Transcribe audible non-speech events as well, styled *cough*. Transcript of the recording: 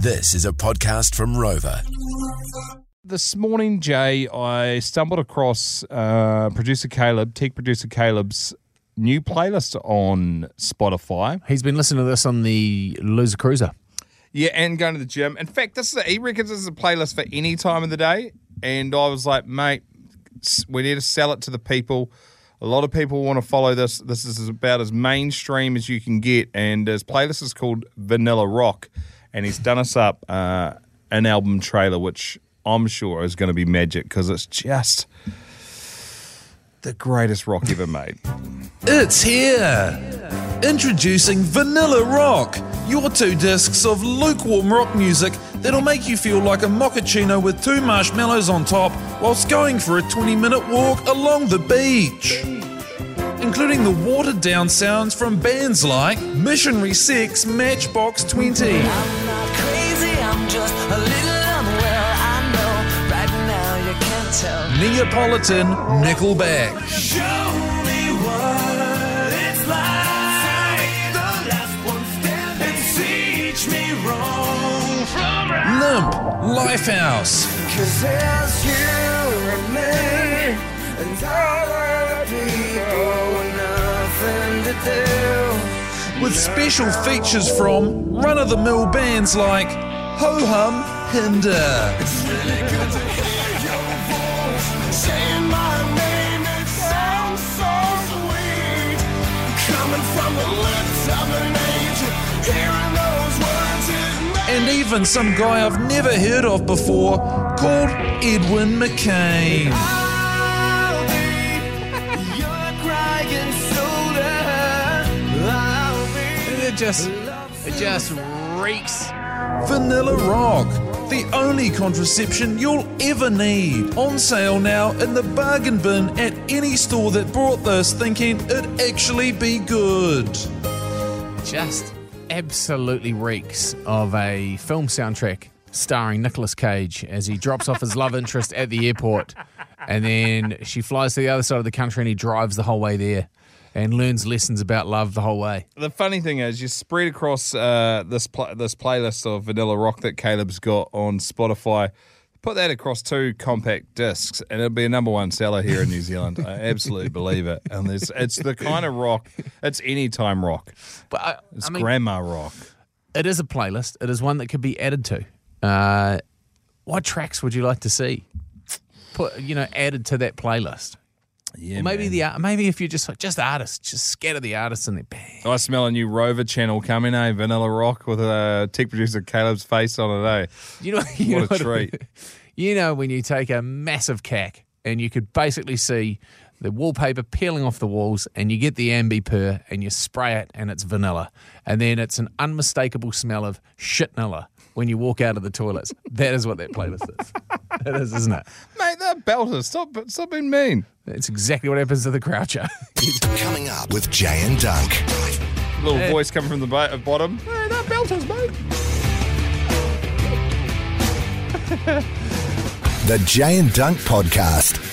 This is a podcast from Rover. This morning, Jay, I stumbled across uh, producer Caleb, tech producer Caleb's new playlist on Spotify. He's been listening to this on the Loser Cruiser. Yeah, and going to the gym. In fact, this is a, he reckons this is a playlist for any time of the day. And I was like, mate, we need to sell it to the people. A lot of people want to follow this. This is about as mainstream as you can get. And his playlist is called Vanilla Rock. And he's done us up uh, an album trailer, which I'm sure is going to be magic because it's just the greatest rock ever made. It's here! Introducing Vanilla Rock, your two discs of lukewarm rock music that'll make you feel like a mochaccino with two marshmallows on top whilst going for a 20 minute walk along the beach. Including the watered down sounds from bands like Missionary Sex Matchbox 20. Just a little unwell. I know right now you can't tell. Neapolitan Nickelback. Show me what it's like. The last one standing. And teach me wrong from right. Limp Lifehouse. Cause there's you and me. And other people with nothing to do. with special features from run of the mill bands like Ho Hum Hinder, uh, Saying my name, it sounds so sweet. Coming from the lips of an angel, hearing those words and even some guy I've never heard of before called Edwin McCain. I'll be your crying shoulder. I'll be. It just, it just reeks. Vanilla Rock, the only contraception you'll ever need. On sale now in the bargain bin at any store that bought this thinking it'd actually be good. Just absolutely reeks of a film soundtrack starring Nicolas Cage as he drops off his love interest at the airport. And then she flies to the other side of the country and he drives the whole way there and learns lessons about love the whole way. the funny thing is, you spread across uh, this pl- this playlist of vanilla rock that Caleb's got on Spotify. Put that across two compact discs, and it'll be a number one seller here in New Zealand. I *laughs* absolutely believe it. And there's, it's the kind of rock. It's anytime rock. But I, It's I mean, grandma rock. it is a playlist. It is one that could be added to. Uh, what tracks would you like to see? Put you know added to that playlist. Yeah, Or maybe man. the art- maybe if you're just like just artists, just scatter the artists and they bang. I smell a new Rover channel coming, eh? Vanilla rock with a tech producer Caleb's face on it, eh? You know, *laughs* you What a know treat. You know when you take a massive cack and you could basically see the wallpaper peeling off the walls and you get the Ambi Pur and you spray it and it's vanilla and then it's an unmistakable smell of shitnilla when you walk out of the toilets. That is what that playlist is. *laughs* That is, isn't it? Mate, they're belters. Stop, stop being mean. That's exactly what happens to the croucher. Coming up with Jay and Dunk. Little voice coming from the bo- uh, bottom. Hey, they're belters, mate. The Jay and Dunk Podcast.